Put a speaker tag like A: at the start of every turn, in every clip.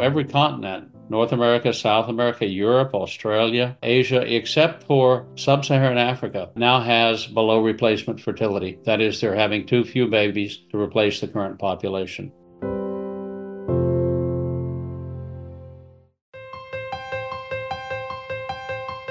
A: Every continent, North America, South America, Europe, Australia, Asia, except for sub Saharan Africa, now has below replacement fertility. That is, they're having too few babies to replace the current population.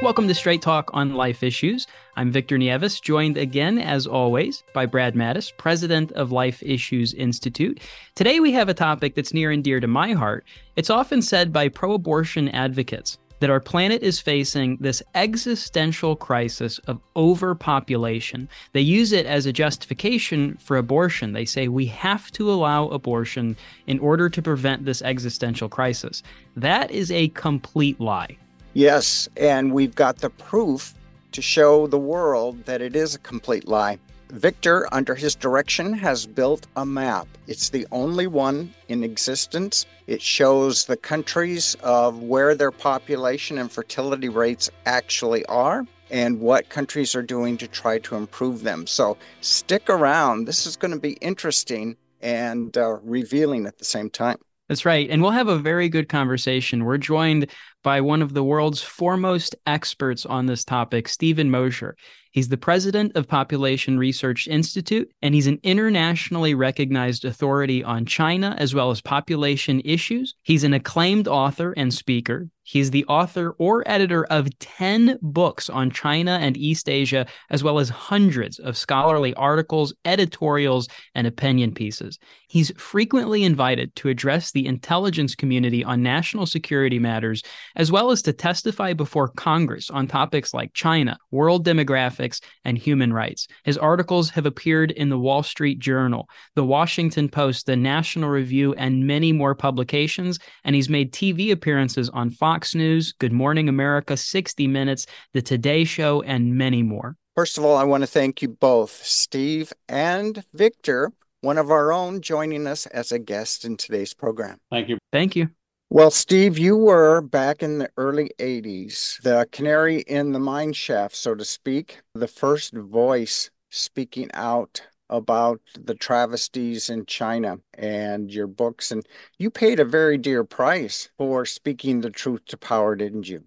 B: Welcome to Straight Talk on Life Issues. I'm Victor Nieves, joined again, as always, by Brad Mattes, president of Life Issues Institute. Today, we have a topic that's near and dear to my heart. It's often said by pro abortion advocates that our planet is facing this existential crisis of overpopulation. They use it as a justification for abortion. They say we have to allow abortion in order to prevent this existential crisis. That is a complete lie.
C: Yes, and we've got the proof to show the world that it is a complete lie. Victor, under his direction, has built a map. It's the only one in existence. It shows the countries of where their population and fertility rates actually are and what countries are doing to try to improve them. So stick around. This is going to be interesting and uh, revealing at the same time.
B: That's right. And we'll have a very good conversation. We're joined by one of the world's foremost experts on this topic, Steven Mosher. He's the president of Population Research Institute, and he's an internationally recognized authority on China as well as population issues. He's an acclaimed author and speaker. He's the author or editor of 10 books on China and East Asia, as well as hundreds of scholarly articles, editorials, and opinion pieces. He's frequently invited to address the intelligence community on national security matters, as well as to testify before Congress on topics like China, world demographics, and human rights. His articles have appeared in the Wall Street Journal, the Washington Post, the National Review, and many more publications, and he's made TV appearances on Fox. Fox News, Good Morning America, 60 Minutes, The Today Show, and many more.
C: First of all, I want to thank you both, Steve and Victor, one of our own, joining us as a guest in today's program.
A: Thank you.
B: Thank you.
C: Well, Steve, you were back in the early 80s, the canary in the mine shaft, so to speak, the first voice speaking out about the travesties in China and your books. And you paid a very dear price for speaking the truth to power, didn't you?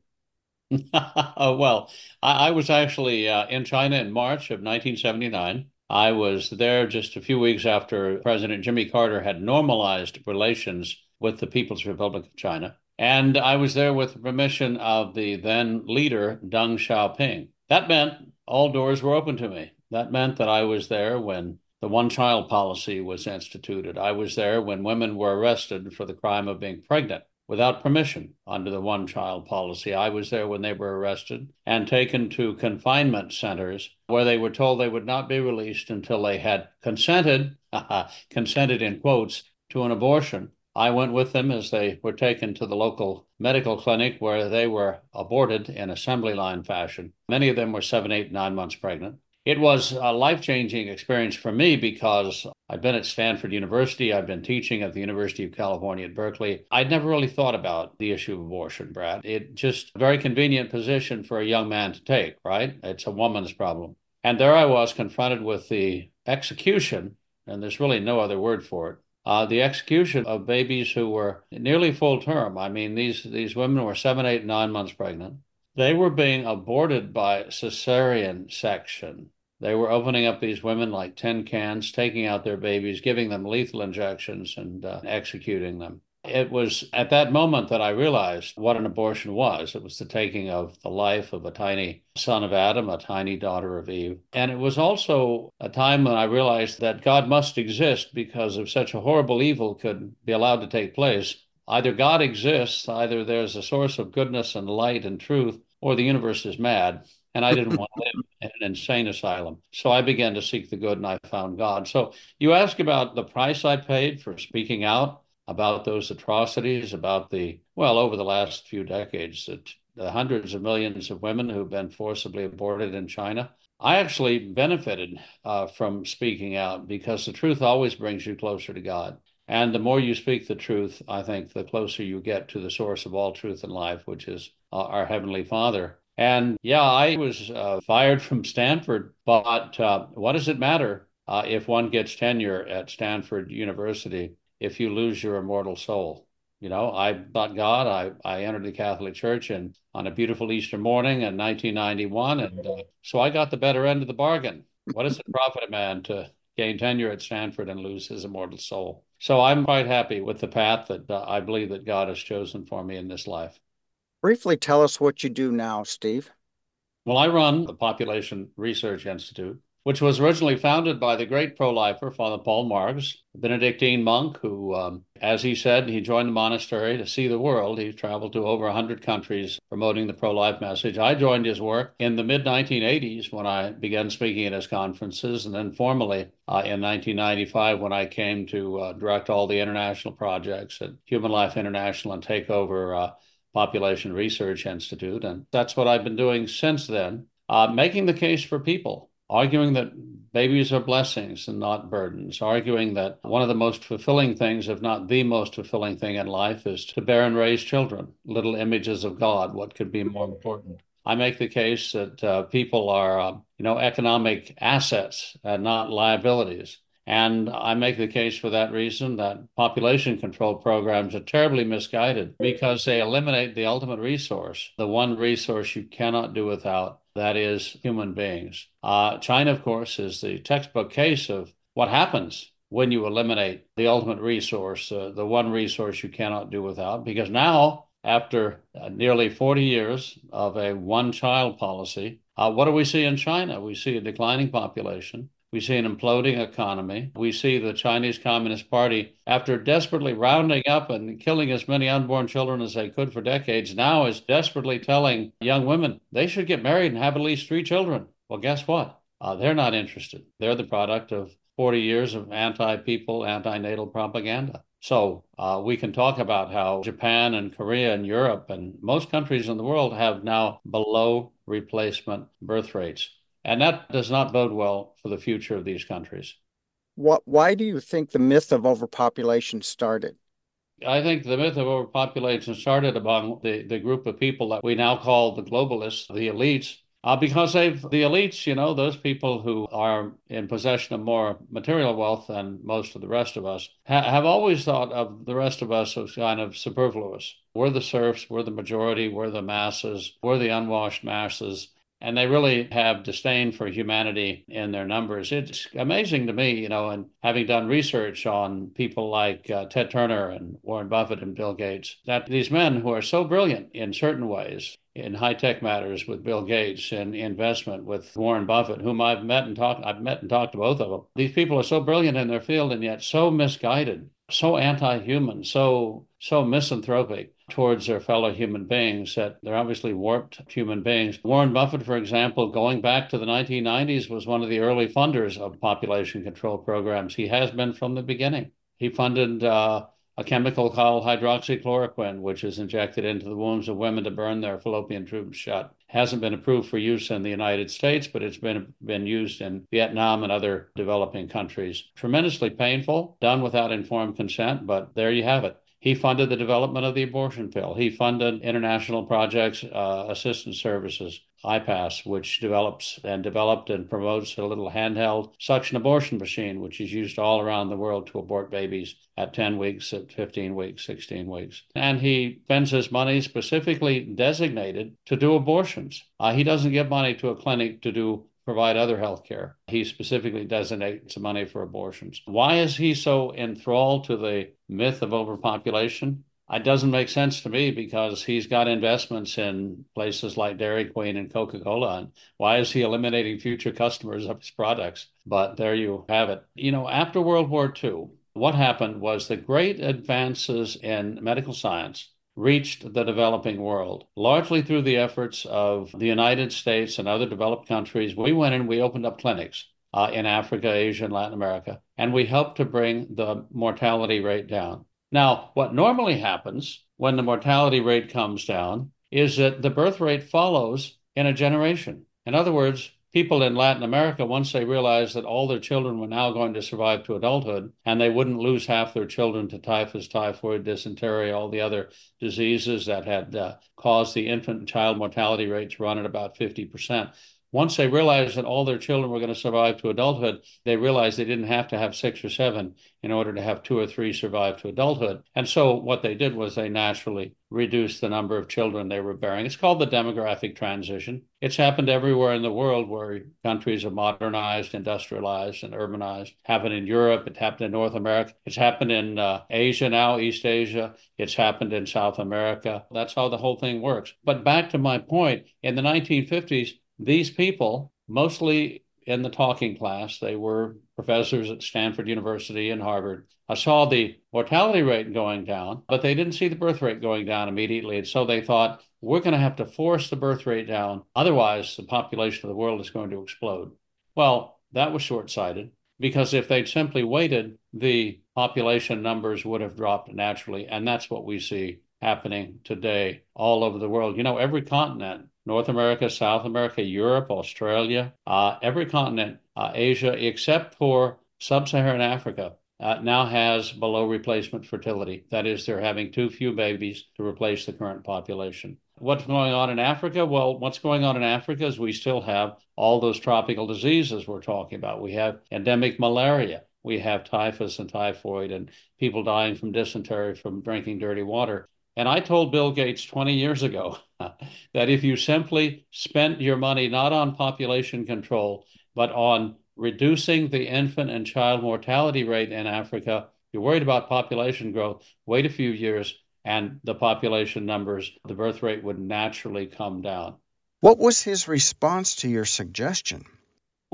A: well, I, I, was actually uh, in China in March of 1979. I was there just a few weeks after President Jimmy Carter had normalized relations with the People's Republic of China. And I was there with permission of the then leader, Deng Xiaoping. That meant all doors were open to me. That meant that I was there when the one child policy was instituted. I was there when women were arrested for the crime of being pregnant without permission under the one child policy. I was there when they were arrested and taken to confinement centers where they were told they would not be released until they had consented, consented in quotes, to an abortion. I went with them as they were taken to the local medical clinic where they were aborted in assembly line fashion. Many of them were seven, eight, nine months pregnant. It was a life changing experience for me because I've been at Stanford University. I've been teaching at the University of California at Berkeley. I'd never really thought about the issue of abortion, Brad. It just a very convenient position for a young man to take, right? It's a woman's problem. And there I was confronted with the execution, and there's really no other word for it. Uh, the execution of babies who were nearly full term. I mean, these these women were seven, eight, nine months pregnant. They were being aborted by cesarean section. They were opening up these women like tin cans, taking out their babies, giving them lethal injections, and uh, executing them. It was at that moment that I realized what an abortion was. It was the taking of the life of a tiny son of Adam, a tiny daughter of Eve. And it was also a time when I realized that God must exist because if such a horrible evil could be allowed to take place, Either God exists, either there's a source of goodness and light and truth, or the universe is mad. And I didn't want to live in an insane asylum. So I began to seek the good and I found God. So you ask about the price I paid for speaking out about those atrocities, about the, well, over the last few decades, the, the hundreds of millions of women who've been forcibly aborted in China. I actually benefited uh, from speaking out because the truth always brings you closer to God. And the more you speak the truth, I think the closer you get to the source of all truth in life, which is uh, our Heavenly Father. And yeah, I was uh, fired from Stanford, but uh, what does it matter uh, if one gets tenure at Stanford University if you lose your immortal soul? You know, I thought God. I, I entered the Catholic Church and on a beautiful Easter morning in 1991, and uh, so I got the better end of the bargain. What does it profit a man to gain tenure at Stanford and lose his immortal soul? So I'm quite happy with the path that uh, I believe that God has chosen for me in this life.
C: Briefly tell us what you do now, Steve.
A: Well, I run the Population Research Institute, which was originally founded by the great pro lifer, Father Paul Marx, a Benedictine monk who, um, as he said, he joined the monastery to see the world. He traveled to over 100 countries promoting the pro life message. I joined his work in the mid 1980s when I began speaking at his conferences, and then formally uh, in 1995 when I came to uh, direct all the international projects at Human Life International and take over. Uh, Population Research Institute. And that's what I've been doing since then, uh, making the case for people arguing that babies are blessings and not burdens, arguing that one of the most fulfilling things, if not the most fulfilling thing in life, is to bear and raise children, little images of God. What could be more important? I make the case that uh, people are, uh, you know, economic assets and not liabilities. And I make the case for that reason that population control programs are terribly misguided because they eliminate the ultimate resource, the one resource you cannot do without, that is human beings. Uh, China, of course, is the textbook case of what happens when you eliminate the ultimate resource, uh, the one resource you cannot do without. Because now, after uh, nearly 40 years of a one child policy, uh, what do we see in China? We see a declining population. We see an imploding economy. We see the Chinese Communist Party, after desperately rounding up and killing as many unborn children as they could for decades, now is desperately telling young women they should get married and have at least three children. Well, guess what? Uh, they're not interested. They're the product of 40 years of anti people, anti natal propaganda. So uh, we can talk about how Japan and Korea and Europe and most countries in the world have now below replacement birth rates. And that does not bode well for the future of these countries.
C: What, why do you think the myth of overpopulation started?
A: I think the myth of overpopulation started among the, the group of people that we now call the globalists, the elites, uh, because they've the elites, you know, those people who are in possession of more material wealth than most of the rest of us, ha- have always thought of the rest of us as kind of superfluous. We're the serfs, we're the majority, we're the masses, we're the unwashed masses and they really have disdain for humanity in their numbers. It's amazing to me, you know, and having done research on people like uh, Ted Turner and Warren Buffett and Bill Gates, that these men who are so brilliant in certain ways, in high tech matters with Bill Gates and investment with Warren Buffett, whom I've met and talked, I've met and talked to both of them. These people are so brilliant in their field and yet so misguided, so anti-human, so so misanthropic towards their fellow human beings that they're obviously warped human beings. Warren Buffett, for example, going back to the 1990s, was one of the early funders of population control programs. He has been from the beginning. He funded uh, a chemical called hydroxychloroquine, which is injected into the wombs of women to burn their fallopian tubes shut. Hasn't been approved for use in the United States, but it's been been used in Vietnam and other developing countries. Tremendously painful, done without informed consent, but there you have it. He funded the development of the abortion pill. He funded international projects, uh, assistance services, IPAS, which develops and developed and promotes a little handheld suction abortion machine, which is used all around the world to abort babies at 10 weeks, at 15 weeks, 16 weeks. And he spends his money specifically designated to do abortions. Uh, he doesn't give money to a clinic to do provide other health care. He specifically designates money for abortions. Why is he so enthralled to the myth of overpopulation? It doesn't make sense to me because he's got investments in places like Dairy Queen and Coca Cola. And why is he eliminating future customers of his products? But there you have it. You know, after World War II, what happened was the great advances in medical science reached the developing world, largely through the efforts of the United States and other developed countries. We went and we opened up clinics uh, in Africa, Asia, and Latin America, and we helped to bring the mortality rate down. Now, what normally happens when the mortality rate comes down is that the birth rate follows in a generation. In other words, people in Latin America, once they realized that all their children were now going to survive to adulthood and they wouldn't lose half their children to typhus, typhoid, dysentery, all the other diseases that had uh, caused the infant and child mortality rate to run at about 50%. Once they realized that all their children were going to survive to adulthood, they realized they didn't have to have six or seven in order to have two or three survive to adulthood. And so what they did was they naturally reduced the number of children they were bearing. It's called the demographic transition. It's happened everywhere in the world where countries have modernized, industrialized, and urbanized. It happened in Europe. It happened in North America. It's happened in uh, Asia now, East Asia. It's happened in South America. That's how the whole thing works. But back to my point, in the 1950s, these people, mostly in the talking class, they were professors at Stanford University and Harvard, I saw the mortality rate going down, but they didn't see the birth rate going down immediately. And so they thought, we're going to have to force the birth rate down. Otherwise, the population of the world is going to explode. Well, that was short sighted because if they'd simply waited, the population numbers would have dropped naturally. And that's what we see happening today all over the world. You know, every continent North America, South America, Europe, Australia, uh, every continent, uh, Asia, except for sub Saharan Africa, uh, now has below replacement fertility. That is, they're having too few babies to replace the current population. What's going on in Africa? Well, what's going on in Africa is we still have all those tropical diseases we're talking about. We have endemic malaria. We have typhus and typhoid, and people dying from dysentery from drinking dirty water. And I told Bill Gates 20 years ago that if you simply spent your money not on population control, but on reducing the infant and child mortality rate in Africa, you're worried about population growth, wait a few years, and the population numbers, the birth rate would naturally come down.
C: What was his response to your suggestion?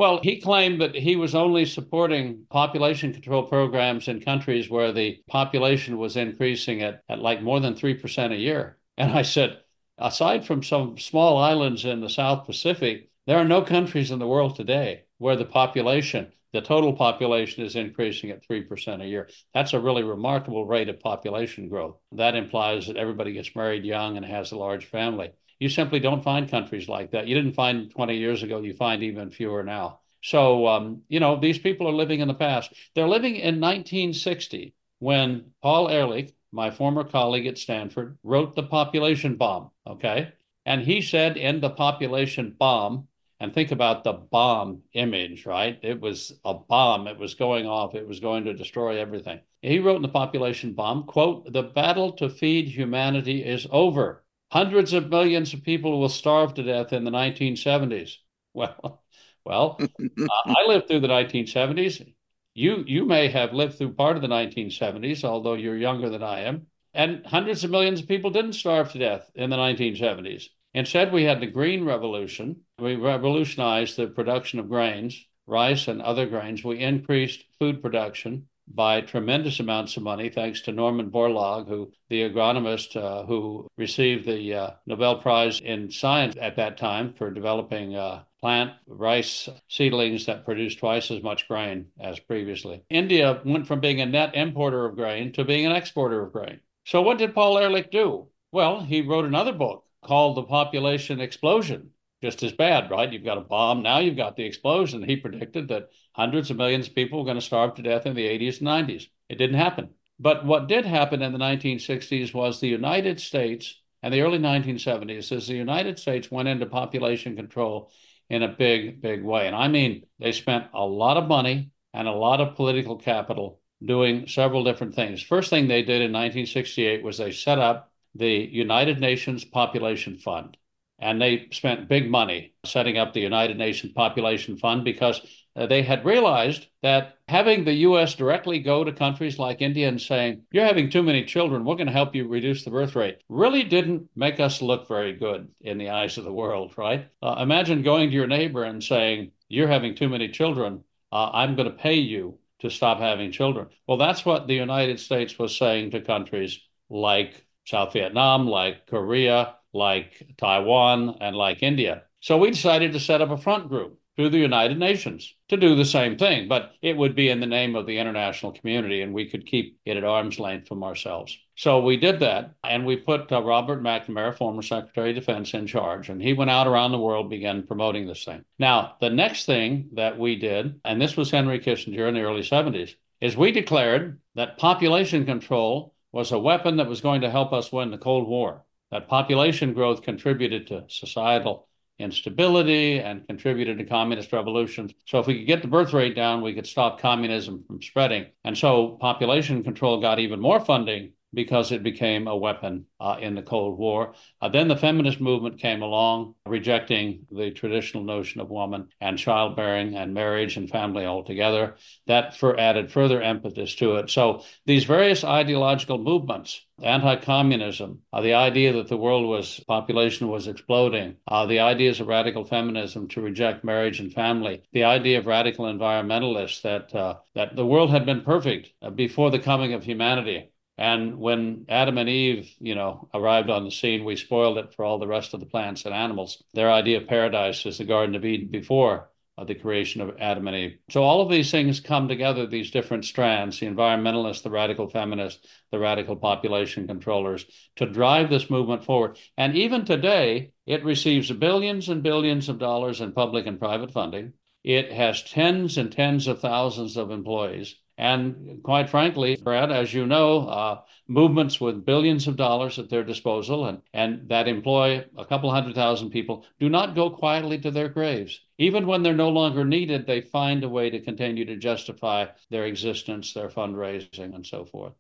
A: Well, he claimed that he was only supporting population control programs in countries where the population was increasing at, at like more than 3% a year. And I said, aside from some small islands in the South Pacific, there are no countries in the world today where the population, the total population, is increasing at 3% a year. That's a really remarkable rate of population growth. That implies that everybody gets married young and has a large family. You simply don't find countries like that. You didn't find 20 years ago, you find even fewer now. So, um, you know, these people are living in the past. They're living in 1960 when Paul Ehrlich, my former colleague at Stanford, wrote The Population Bomb. Okay. And he said in The Population Bomb, and think about the bomb image, right? It was a bomb. It was going off. It was going to destroy everything. He wrote in The Population Bomb, quote, the battle to feed humanity is over. Hundreds of millions of people will starve to death in the 1970s. Well, well, uh, I lived through the 1970s. You you may have lived through part of the 1970s, although you're younger than I am. And hundreds of millions of people didn't starve to death in the 1970s. Instead, we had the Green Revolution. We revolutionized the production of grains, rice, and other grains. We increased food production by tremendous amounts of money, thanks to Norman Borlaug, who the agronomist uh, who received the uh, Nobel Prize in Science at that time for developing uh, plant rice seedlings that produce twice as much grain as previously. India went from being a net importer of grain to being an exporter of grain. So, what did Paul Ehrlich do? Well, he wrote another book called The Population Explosion just as bad, right? You've got a bomb. Now you've got the explosion. He predicted that hundreds of millions of people were going to starve to death in the 80s and 90s. It didn't happen. But what did happen in the 1960s was the United States and the early 1970s is the United States went into population control in a big, big way. And I mean, they spent a lot of money and a lot of political capital doing several different things. First thing they did in 1968 was they set up the United Nations Population Fund and they spent big money setting up the United Nations Population Fund because uh, they had realized that having the U.S. directly go to countries like India and saying, You're having too many children, we're going to help you reduce the birth rate, really didn't make us look very good in the eyes of the world, right? Uh, imagine going to your neighbor and saying, You're having too many children, uh, I'm going to pay you to stop having children. Well, that's what the United States was saying to countries like South Vietnam, like Korea, like Taiwan, and like India. So we decided to set up a front group through the United Nations to do the same thing, but it would be in the name of the international community and we could keep it at arm's length from ourselves. So we did that and we put uh, Robert McNamara, former Secretary of Defense, in charge and he went out around the world, began promoting this thing. Now, the next thing that we did, and this was Henry Kissinger in the early 70s, is we declared that population control was a weapon that was going to help us win the Cold War that population growth contributed to societal instability and contributed to communist revolutions. So if we could get the birth rate down, we could stop communism from spreading. And so population control got even more funding because it became a weapon uh, in the Cold War. Uh, then the feminist movement came along, rejecting the traditional notion of woman and childbearing and marriage and family altogether. That for added further impetus to it. So these various ideological movements, anti-communism, uh, the idea that the world was population was exploding, uh, the ideas of radical feminism to reject marriage and family, the idea of radical environmentalists that uh, that the world had been perfect uh, before the coming of humanity and when Adam and Eve, you know, arrived on the scene, we spoiled it for all the rest of the plants and animals. Their idea of paradise is the Garden of Eden before uh, the creation of Adam and Eve. So all of these things come together, these different strands, the environmentalists, the radical feminists, the radical population controllers, to drive this movement forward. And even today, it receives billions and billions of dollars in public and private funding. It has tens and tens of thousands of employees. And quite frankly, Brad, as you know, uh, movements with billions of dollars at their disposal and, and that employ a couple hundred thousand people do not go quietly to their graves. Even when they're no longer needed, they find a way to continue to justify their existence, their fundraising, and so forth.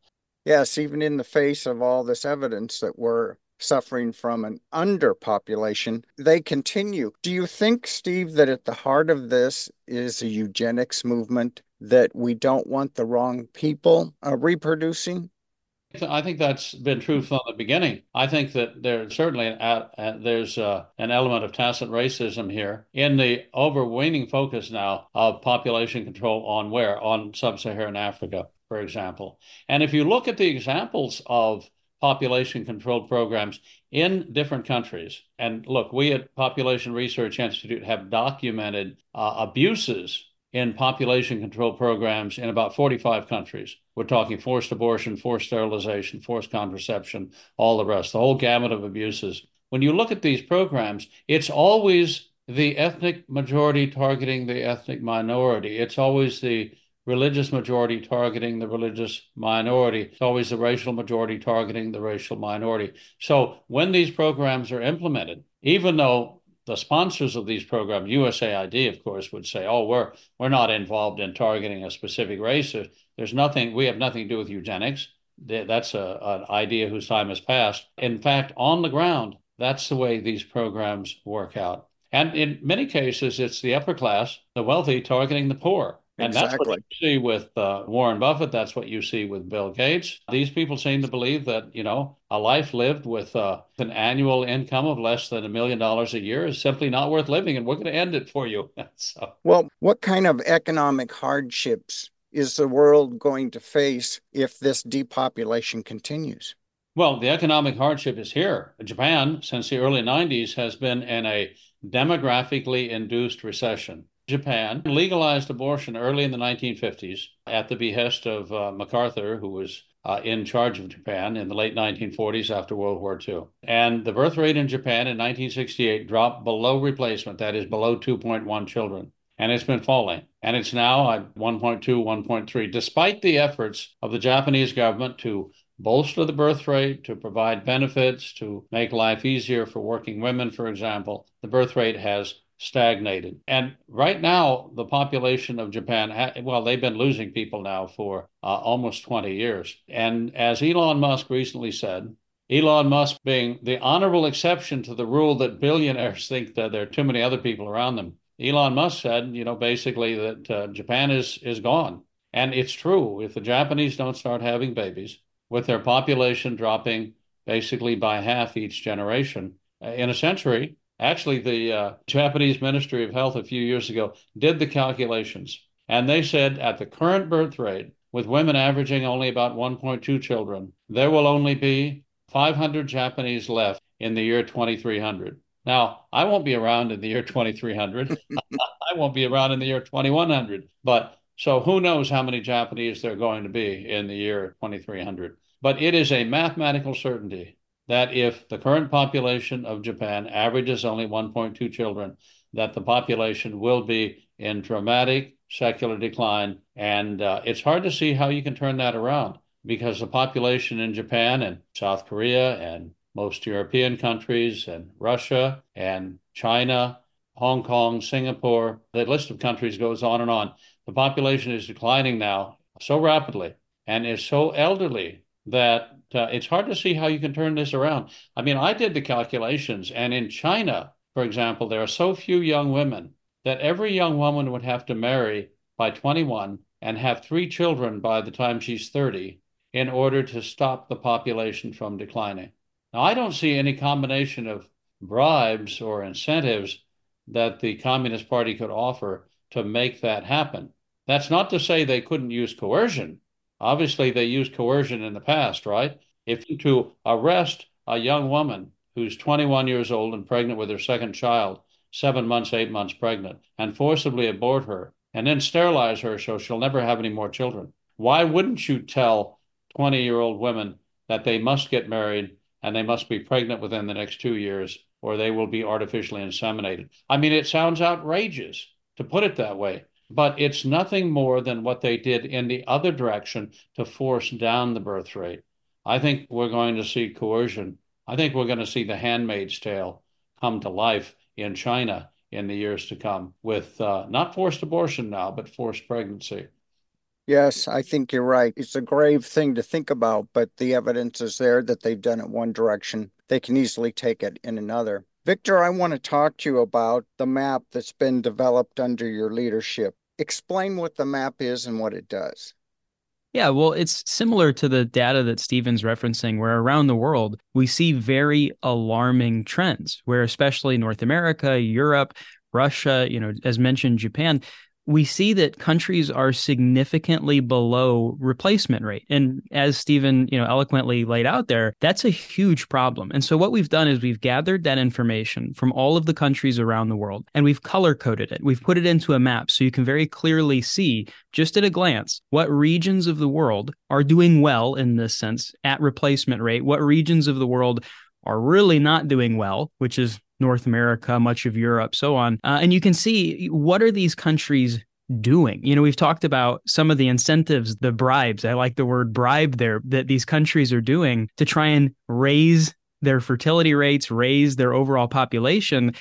C: Yes, even in the face of all this evidence that we're suffering from an underpopulation, they continue. Do you think, Steve, that at the heart of this is a eugenics movement that we don't want the wrong people uh, reproducing?
A: I think that's been true from the beginning. I think that there's certainly an, uh, there's uh, an element of tacit racism here in the overweening focus now of population control on where on sub-Saharan Africa, for example. And if you look at the examples of population control programs in different countries, and look, we at Population Research Institute have documented uh, abuses in population control programs in about 45 countries. We're talking forced abortion, forced sterilization, forced contraception, all the rest, the whole gamut of abuses. When you look at these programs, it's always the ethnic majority targeting the ethnic minority. It's always the religious majority targeting the religious minority. It's always the racial majority targeting the racial minority. So when these programs are implemented, even though the sponsors of these programs, USAID, of course, would say, "Oh, we're we're not involved in targeting a specific race. There's nothing. We have nothing to do with eugenics. That's a, an idea whose time has passed. In fact, on the ground, that's the way these programs work out. And in many cases, it's the upper class, the wealthy, targeting the poor. And exactly. that's what you see with uh, Warren Buffett. That's what you see with Bill Gates. These people seem to believe that, you know, a life lived with uh, an annual income of less than a million dollars a year is simply not worth living. And we're going to end it for you.
C: so. Well, what kind of economic hardships is the world going to face if this depopulation continues?
A: Well, the economic hardship is here. Japan, since the early 90s, has been in a demographically induced recession. Japan legalized abortion early in the 1950s at the behest of uh, MacArthur, who was uh, in charge of Japan in the late 1940s after World War II. And the birth rate in Japan in 1968 dropped below replacement, that is, below 2.1 children. And it's been falling. And it's now at 1.2, 1.3, despite the efforts of the Japanese government to bolster the birth rate, to provide benefits, to make life easier for working women, for example. The birth rate has stagnated. And right now, the population of Japan, well, they've been losing people now for uh, almost 20 years. And as Elon Musk recently said, Elon Musk being the honorable exception to the rule that billionaires think that there are too many other people around them. Elon Musk said, you know, basically that uh, Japan is is gone. And it's true. If the Japanese don't start having babies, with their population dropping basically by half each generation uh, in a century, Actually, the uh, Japanese Ministry of Health a few years ago did the calculations, and they said at the current birth rate, with women averaging only about 1.2 children, there will only be 500 Japanese left in the year 2300. Now, I won't be around in the year 2300. I won't be around in the year 2100. But so who knows how many Japanese there are going to be in the year 2300. But it is a mathematical certainty that if the current population of Japan averages only 1.2 children, that the population will be in dramatic secular decline. And uh, it's hard to see how you can turn that around because the population in Japan and South Korea and most European countries and Russia and China, Hong Kong, Singapore, the list of countries goes on and on. The population is declining now so rapidly and is so elderly that uh, it's hard to see how you can turn this around. I mean, I did the calculations, and in China, for example, there are so few young women that every young woman would have to marry by 21 and have three children by the time she's 30 in order to stop the population from declining. Now, I don't see any combination of bribes or incentives that the Communist Party could offer to make that happen. That's not to say they couldn't use coercion. Obviously, they used coercion in the past, right? If you to arrest a young woman who's 21 years old and pregnant with her second child, seven months, eight months pregnant, and forcibly abort her, and then sterilize her so she'll never have any more children, why wouldn't you tell 20 year old women that they must get married and they must be pregnant within the next two years or they will be artificially inseminated. I mean, it sounds outrageous to put it that way, but it's nothing more than what they did in the other direction to force down the birth rate. I think we're going to see coercion. I think we're going to see the handmaid's tale come to life in China in the years to come with uh, not forced abortion now, but forced pregnancy.
C: Yes, I think you're right. It's a grave thing to think about, but the evidence is there that they've done it one direction. They can easily take it in another. Victor, I want to talk to you about the map that's been developed under your leadership. Explain what the map is and what it does.
B: Yeah, well, it's similar to the data that Steven's referencing, where around the world we see very alarming trends, where especially North America, Europe, Russia, you know, as mentioned, Japan, we see that countries are significantly below replacement rate. And as Steven, you know, eloquently laid out there, that's a huge problem. And so what we've done is we've gathered that information from all of the countries around the world and we've color coded it. We've put it into a map so you can very clearly see just at a glance what regions of the world are doing well in this sense at replacement rate, what regions of the world are really not doing well, which is North America, much of Europe, so on. Uh, and you can see what are these countries doing? You know, we've talked about some of the incentives, the bribes. I like the word bribe there that these countries are doing to try and raise their fertility rates, raise their overall population.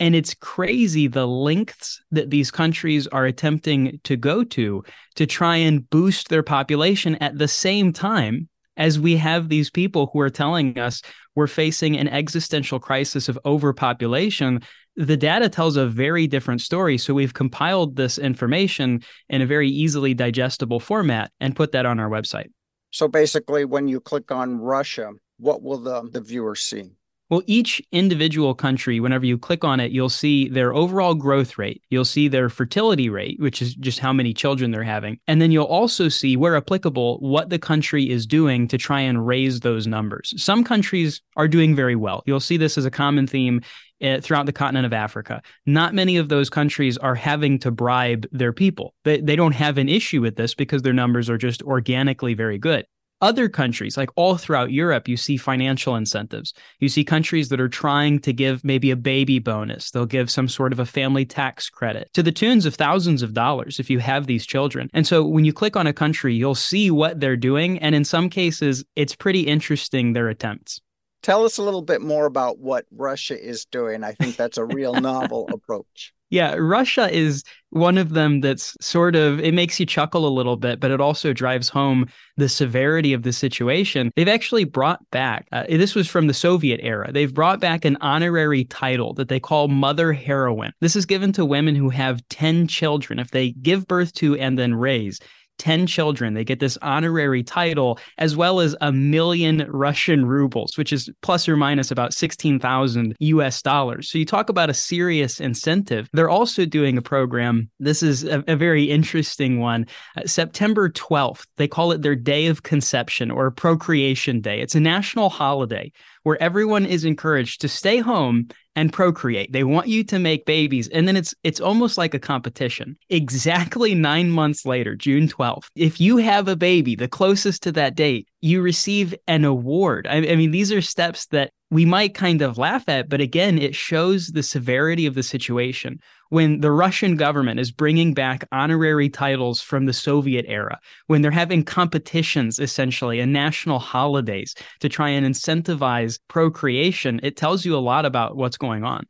B: And it's crazy the lengths that these countries are attempting to go to to try and boost their population at the same time as we have these people who are telling us we're facing an existential crisis of overpopulation, the data tells a very different story. So we've compiled this information in a very easily digestible format and put that on our website.
C: So basically, when you click on Russia, what will the, the viewer see?
B: Well, each individual country, whenever you click on it, you'll see their overall growth rate. You'll see their fertility rate, which is just how many children they're having. And then you'll also see, where applicable, what the country is doing to try and raise those numbers. Some countries are doing very well. You'll see this as a common theme eh, throughout the continent of Africa. Not many of those countries are having to bribe their people. They, they don't have an issue with this because their numbers are just organically very good other countries, like all throughout Europe, you see financial incentives. You see countries that are trying to give maybe a baby bonus. They'll give some sort of a family tax credit to the tunes of thousands of dollars if you have these children. And so when you click on a country, you'll see what they're doing. And in some cases, it's pretty interesting, their attempts.
C: Tell us a little bit more about what Russia is doing. I think that's a real novel approach.
B: Yeah, Russia is one of them that's sort of it makes you chuckle a little bit, but it also drives home the severity of the situation. They've actually brought back uh, this was from the Soviet era. They've brought back an honorary title that they call mother heroine. This is given to women who have 10 children if they give birth to and then raise. 10 children. They get this honorary title as well as a million Russian rubles, which is plus or minus about 16,000 US dollars. So you talk about a serious incentive. They're also doing a program. This is a, a very interesting one. Uh, September 12th, they call it their Day of Conception or Procreation Day. It's a national holiday where everyone is encouraged to stay home and procreate. They want you to make babies. And then it's it's almost like a competition. Exactly 9 months later, June 12th, if you have a baby the closest to that date, you receive an award. I, I, mean, these are steps that we might kind of laugh at, but again, it shows the severity of the situation. When the Russian government is bringing back honorary titles from the Soviet era, when they're having competitions essentially and national holidays to try and incentivize procreation, it tells you a lot about what's going on.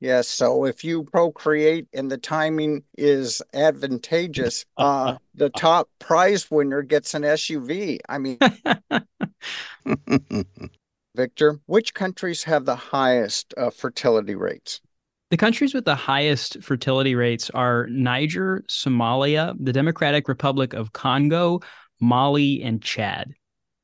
C: Yes, so if you procreate and the timing is advantageous, uh, the top prize winner gets an SUV. I mean, Victor, which countries have the highest uh, fertility rates?
B: The countries with the highest fertility rates are Niger, Somalia, the Democratic Republic of Congo, Mali, and Chad.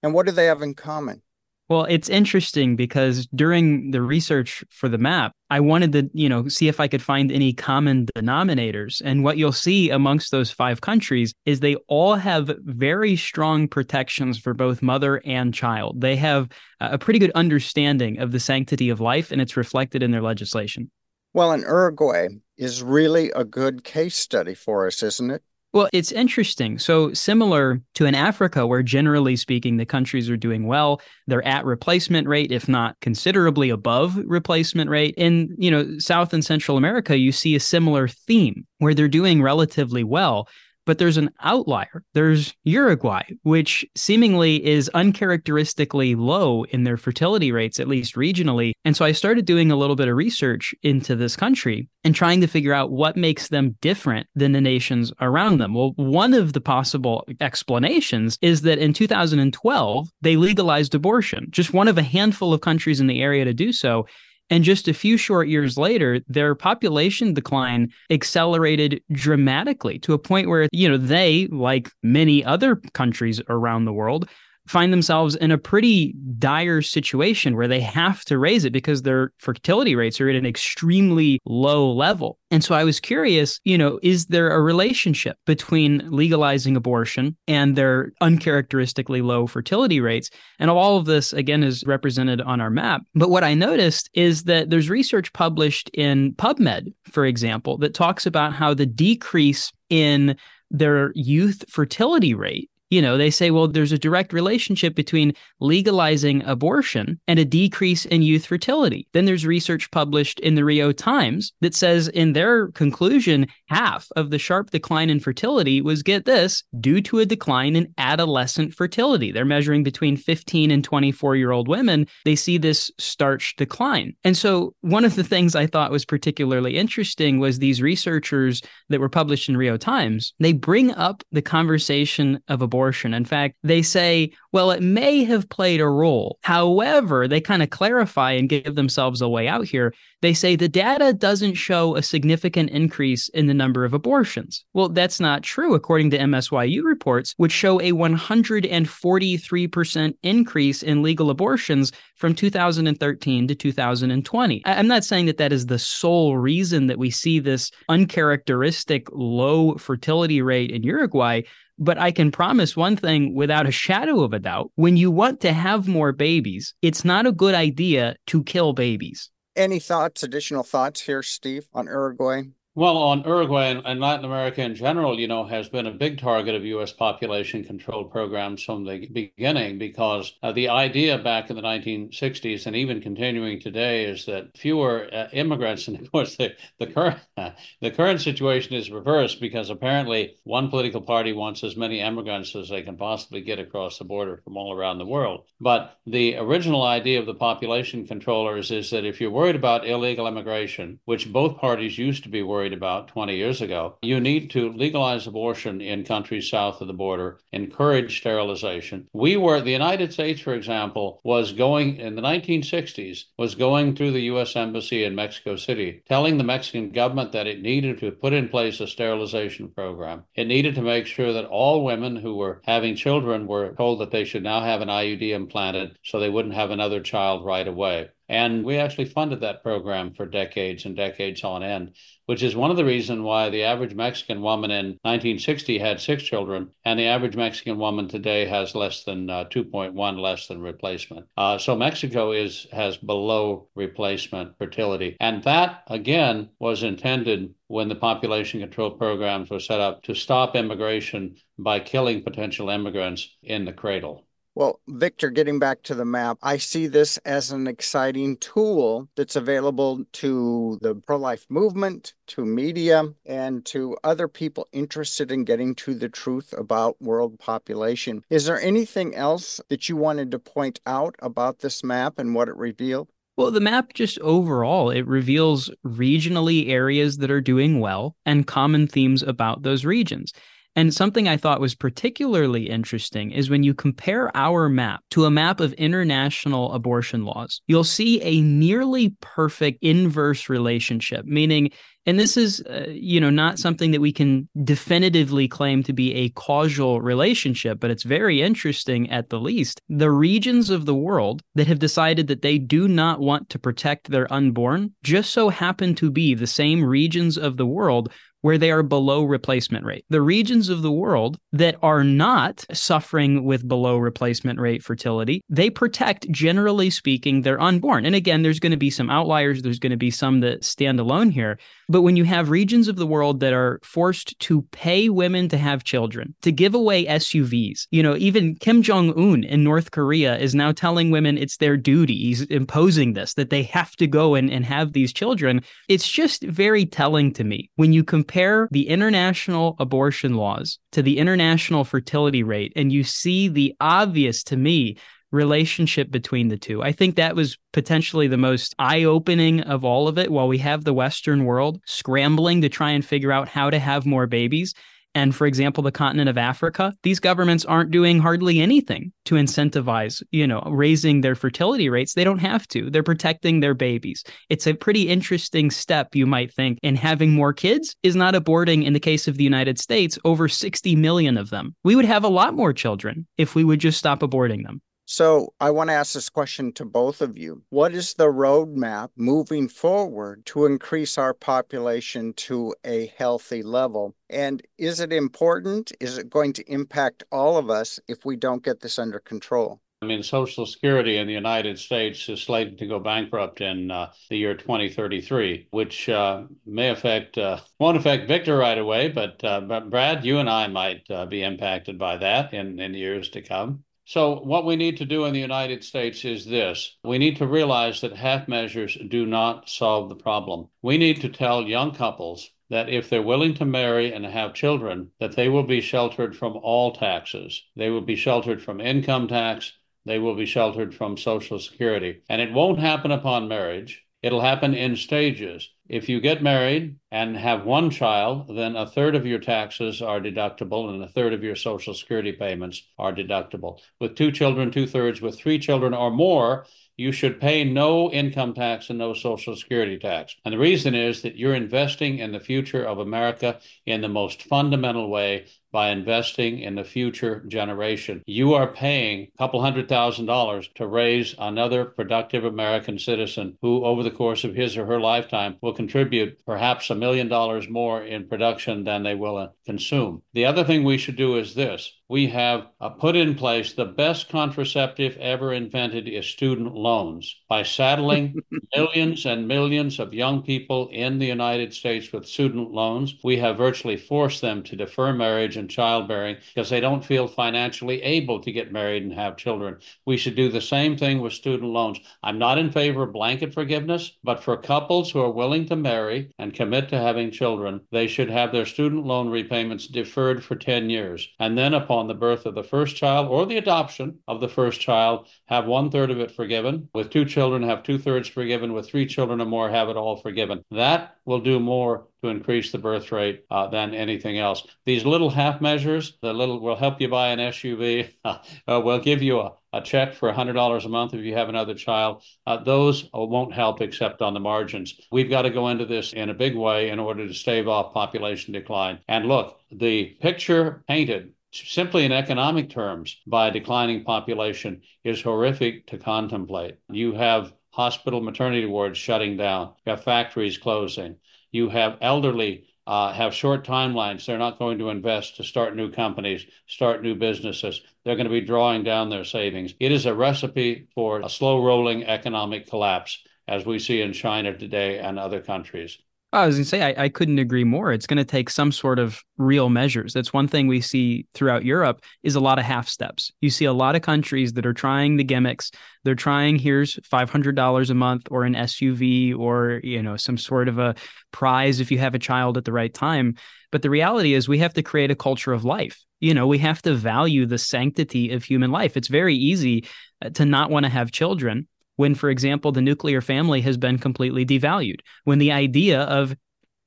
C: And what do they have in common?
B: Well, it's interesting because during the research for the map, I wanted to, you know, see if I could find any common denominators. And what you'll see amongst those five countries is they all have very strong protections for both mother and child. They have a pretty good understanding of the sanctity of life, and it's reflected in their legislation.
C: Well, and Uruguay is really a good case study for us, isn't it?
B: Well, it's interesting. So, similar to in Africa, where generally speaking, the countries are doing well, they're at replacement rate, if not considerably above replacement rate. In you know South and Central America, you see a similar theme where they're doing relatively well. But there's an outlier. There's Uruguay, which seemingly is uncharacteristically low in their fertility rates, at least regionally. And so I started doing a little bit of research into this country and trying to figure out what makes them different than the nations around them. Well, one of the possible explanations is that in 2012, they legalized abortion, just one of a handful of countries in the area to do so. And just a few short years later, their population decline accelerated dramatically to a point where, you know, they, like many other countries around the world, find themselves in a pretty dire situation where they have to raise it because their fertility rates are at an extremely low level. And so I was curious, you know, is there a relationship between legalizing abortion and their uncharacteristically low fertility rates? And all of this, again, is represented on our map. But what I noticed is that there's research published in PubMed, for example, that talks about how the decrease in their youth fertility rate you know, they say, well, there's a direct relationship between legalizing abortion and a decrease in youth fertility. Then there's research published in the Rio Times that says, in their conclusion, half of the sharp decline in fertility was, get this, due to a decline in adolescent fertility. They're measuring between 15 and 24 year old women. They see this starch decline. And so, one of the things I thought was particularly interesting was these researchers that were published in Rio Times, they bring up the conversation of abortion abortion. In fact, they say, well, it may have played a role. However, they kind of clarify and give themselves a way out here. They say the data doesn't show a significant increase in the number of abortions. Well, that's not true, according to MSYU reports, which show a 143% increase in legal abortions from 2013 to 2020. I'm not saying that that is the sole reason that we see this uncharacteristic low fertility rate in Uruguay, but I can promise one thing without a shadow of a doubt when you want to have more babies, it's not a good idea to kill babies.
C: Any thoughts, additional thoughts here, Steve, on Uruguay?
A: Well, on Uruguay and Latin America in general, you know, has been a big target of U.S. population control programs from the beginning because uh, the idea back in the 1960s and even continuing today is that fewer uh, immigrants, and of course the, the current the current situation is reversed because apparently one political party wants as many immigrants as they can possibly get across the border from all around the world. But the original idea of the population controllers is that if you're worried about illegal immigration, which both parties used to be worried worried about 20 years ago. You need to legalize abortion in countries south of the border, encourage sterilization. We were, the United States, for example, was going in the 1960s, was going through the U.S. Embassy in Mexico City, telling the Mexican government that it needed to put in place a sterilization program. It needed to make sure that all women who were having children were told that they should now have an IUD implanted so they wouldn't have another child right away. And we actually funded that program for decades and decades on end, which is one of the reasons why the average Mexican woman in 1960 had six children, and the average Mexican woman today has less than uh, 2.1 less than replacement. Uh, so Mexico is has below replacement fertility, and that again was intended when the population control programs were set up to stop immigration by killing potential immigrants in the cradle.
C: Well, Victor, getting back to the map, I see this as an exciting tool that's available to the pro life movement, to media, and to other people interested in getting to the truth about world population. Is there anything else that you wanted to point out about this map and what it revealed?
B: Well, the map just overall, it reveals regionally areas that are doing well and common themes about those regions. And something I thought was particularly interesting is when you compare our map to a map of international abortion laws, you'll see a nearly perfect inverse relationship, meaning and this is uh, you know not something that we can definitively claim to be a causal relationship but it's very interesting at the least. The regions of the world that have decided that they do not want to protect their unborn just so happen to be the same regions of the world where they are below replacement rate. The regions of the world that are not suffering with below replacement rate fertility, they protect, generally speaking, their unborn. And again, there's going to be some outliers, there's going to be some that stand alone here. But when you have regions of the world that are forced to pay women to have children, to give away SUVs, you know, even Kim Jong un in North Korea is now telling women it's their duty. He's imposing this, that they have to go and, and have these children. It's just very telling to me when you compare the international abortion laws to the international fertility rate, and you see the obvious to me relationship between the two. I think that was potentially the most eye opening of all of it while we have the Western world scrambling to try and figure out how to have more babies. And for example the continent of africa these governments aren't doing hardly anything to incentivize you know raising their fertility rates. They don't have to. They're protecting their babies. It's a pretty interesting step you might think. And having more kids is not aborting in the case of the united states over 60 million of them. We would have a lot more children if we would just stop aborting them
C: so I want to ask this question to both of you. What is the roadmap moving forward to increase our population to a healthy level? And is it important? Is it going to impact all of us if we don't get this under control?
A: I mean, Social Security in the United States is slated to go bankrupt in uh, the year 2033, which uh, may affect, uh, won't affect Victor right away, but, uh, but Brad, you and I might uh, be impacted by that in, in years to come. So, what we need to do in the United States is this we need to realize that half measures do not solve the problem. We need to tell young couples that if they're willing to marry and have children, that they will be sheltered from all taxes. They will be sheltered from income tax, they will be sheltered from Social Security. And it won't happen upon marriage. It'll happen in stages. If you get married and have one child, then a third of your taxes are deductible and a third of your Social Security payments are deductible. With two children, two thirds. With three children or more, you should pay no income tax and no Social Security tax. And the reason is that you're investing in the future of America in the most fundamental way by investing in the future generation. You are paying a couple hundred thousand dollars to raise another productive American citizen who, over the course of his or her lifetime, will contribute perhaps a million dollars more in production than they will consume. The other thing we should do is this we have uh, put in place the best contraceptive ever invented is student loans by saddling millions and millions of young people in the United States with student loans. We have virtually forced them to defer marriage and childbearing because they don't feel financially able to get married and have children. We should do the same thing with student loans. I'm not in favor of blanket forgiveness, but for couples who are willing to marry and commit to having children, they should have their student loan repayments deferred for 10 years. And then, upon the birth of the first child or the adoption of the first child, have one third of it forgiven. With two children, have two thirds forgiven. With three children or more, have it all forgiven. That will do more to increase the birth rate uh, than anything else. These little half measures, the little will help you buy an SUV. Uh, will give you a, a check for $100 a month if you have another child. Uh, those won't help except on the margins. We've got to go into this in a big way in order to stave off population decline. And look, the picture painted simply in economic terms by a declining population is horrific to contemplate. You have hospital maternity wards shutting down, you have factories closing, you have elderly uh, have short timelines. They're not going to invest to start new companies, start new businesses. They're going to be drawing down their savings. It is a recipe for a slow rolling economic collapse, as we see in China today and other countries.
B: I was going to say, I, I couldn't agree more. It's going to take some sort of real measures. That's one thing we see throughout Europe is a lot of half steps. You see a lot of countries that are trying the gimmicks. They're trying here's $500 a month or an SUV or, you know, some sort of a prize if you have a child at the right time. But the reality is we have to create a culture of life. You know, we have to value the sanctity of human life. It's very easy uh, to not want to have children when, for example, the nuclear family has been completely devalued, when the idea of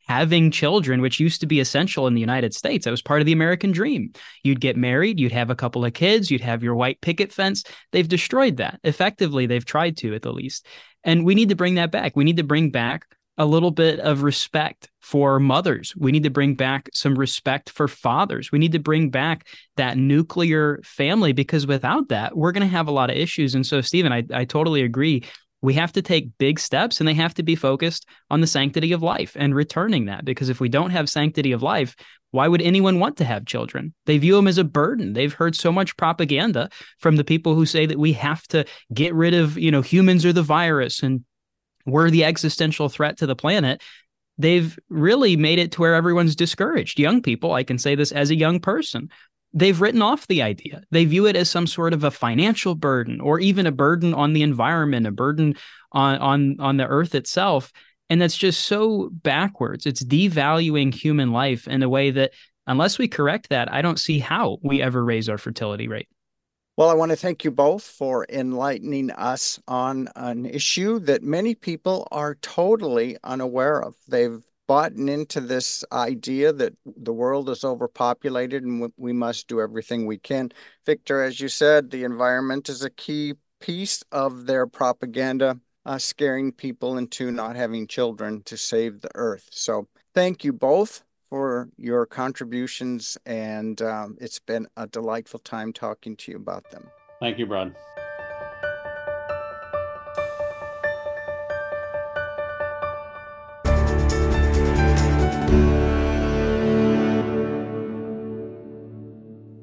B: having children, which used to be essential in the United States. That was part of the American dream. You'd get married, you'd have a couple of kids, you'd have your white picket fence. They've destroyed that. Effectively, they've tried to at the least. And we need to bring that back. We need to bring back a little bit of respect for mothers. We need to bring back some respect for fathers. We need to bring back that nuclear family because without that, we're going to have a lot of issues. And so, Steven, I, I totally agree we have to take big steps and they have to be focused on the sanctity of life and returning that. Because if we don't have sanctity of life, why would anyone want to have children? They view them as a burden. They've heard so much propaganda from the people who say that we have to get rid of, you know, humans are the virus and we're the existential threat to the planet. They've really made it to where everyone's discouraged. Young people, I can say this as a young person, they've written off the idea. They view it as some sort of a financial burden or even a burden on the environment, a burden on on on the earth itself. And that's just so backwards. It's devaluing human life in a way that unless we correct that, I don't see how we ever raise our fertility rate.
C: Well, I want to thank you both for enlightening us on an issue that many people are totally unaware of. They've bought into this idea that the world is overpopulated and we must do everything we can. Victor, as you said, the environment is a key piece of their propaganda, uh, scaring people into not having children to save the earth. So, thank you both for your contributions, and um, it's been a delightful time talking to you about them.
A: Thank you, Brad.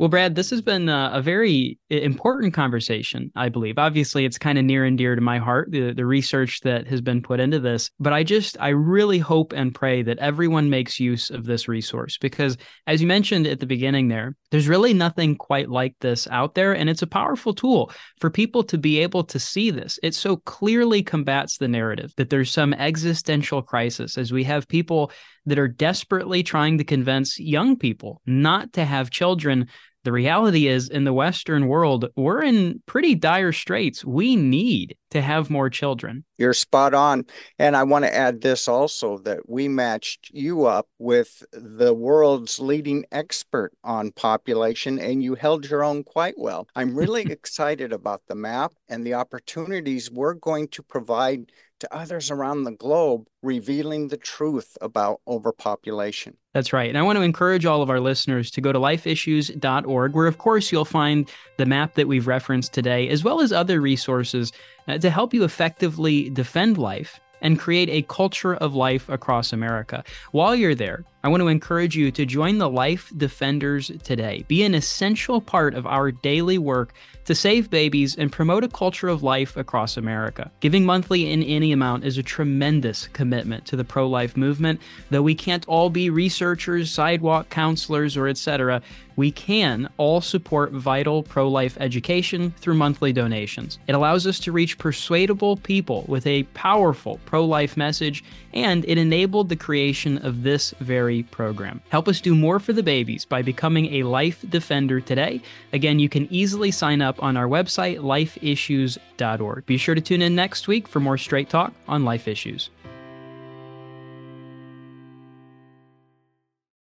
B: Well, Brad, this has been a, a very important conversation, I believe. Obviously, it's kind of near and dear to my heart, the, the research that has been put into this. But I just, I really hope and pray that everyone makes use of this resource because, as you mentioned at the beginning there, there's really nothing quite like this out there. And it's a powerful tool for people to be able to see this. It so clearly combats the narrative that there's some existential crisis as we have people that are desperately trying to convince young people not to have children the reality is in the western world we're in pretty dire straits. We need to have more children.
C: You're spot on. And i want to add this also that we matched you up with the world's leading expert on population and you held your own quite well. I'm really excited about the map and the opportunities we're going to provide to others around the globe, revealing the truth about overpopulation.
B: That's right. And I want to encourage all of our listeners to go to lifeissues.org, where, of course, you'll find the map that we've referenced today, as well as other resources uh, to help you effectively defend life and create a culture of life across America. While you're there, I want to encourage you to join the Life Defenders today. Be an essential part of our daily work to save babies and promote a culture of life across America. Giving monthly in any amount is a tremendous commitment to the pro life movement. Though we can't all be researchers, sidewalk counselors, or etc., we can all support vital pro life education through monthly donations. It allows us to reach persuadable people with a powerful pro life message, and it enabled the creation of this very free program. Help us do more for the babies by becoming a Life Defender today. Again, you can easily sign up on our website, lifeissues.org. Be sure to tune in next week for more straight talk on life issues.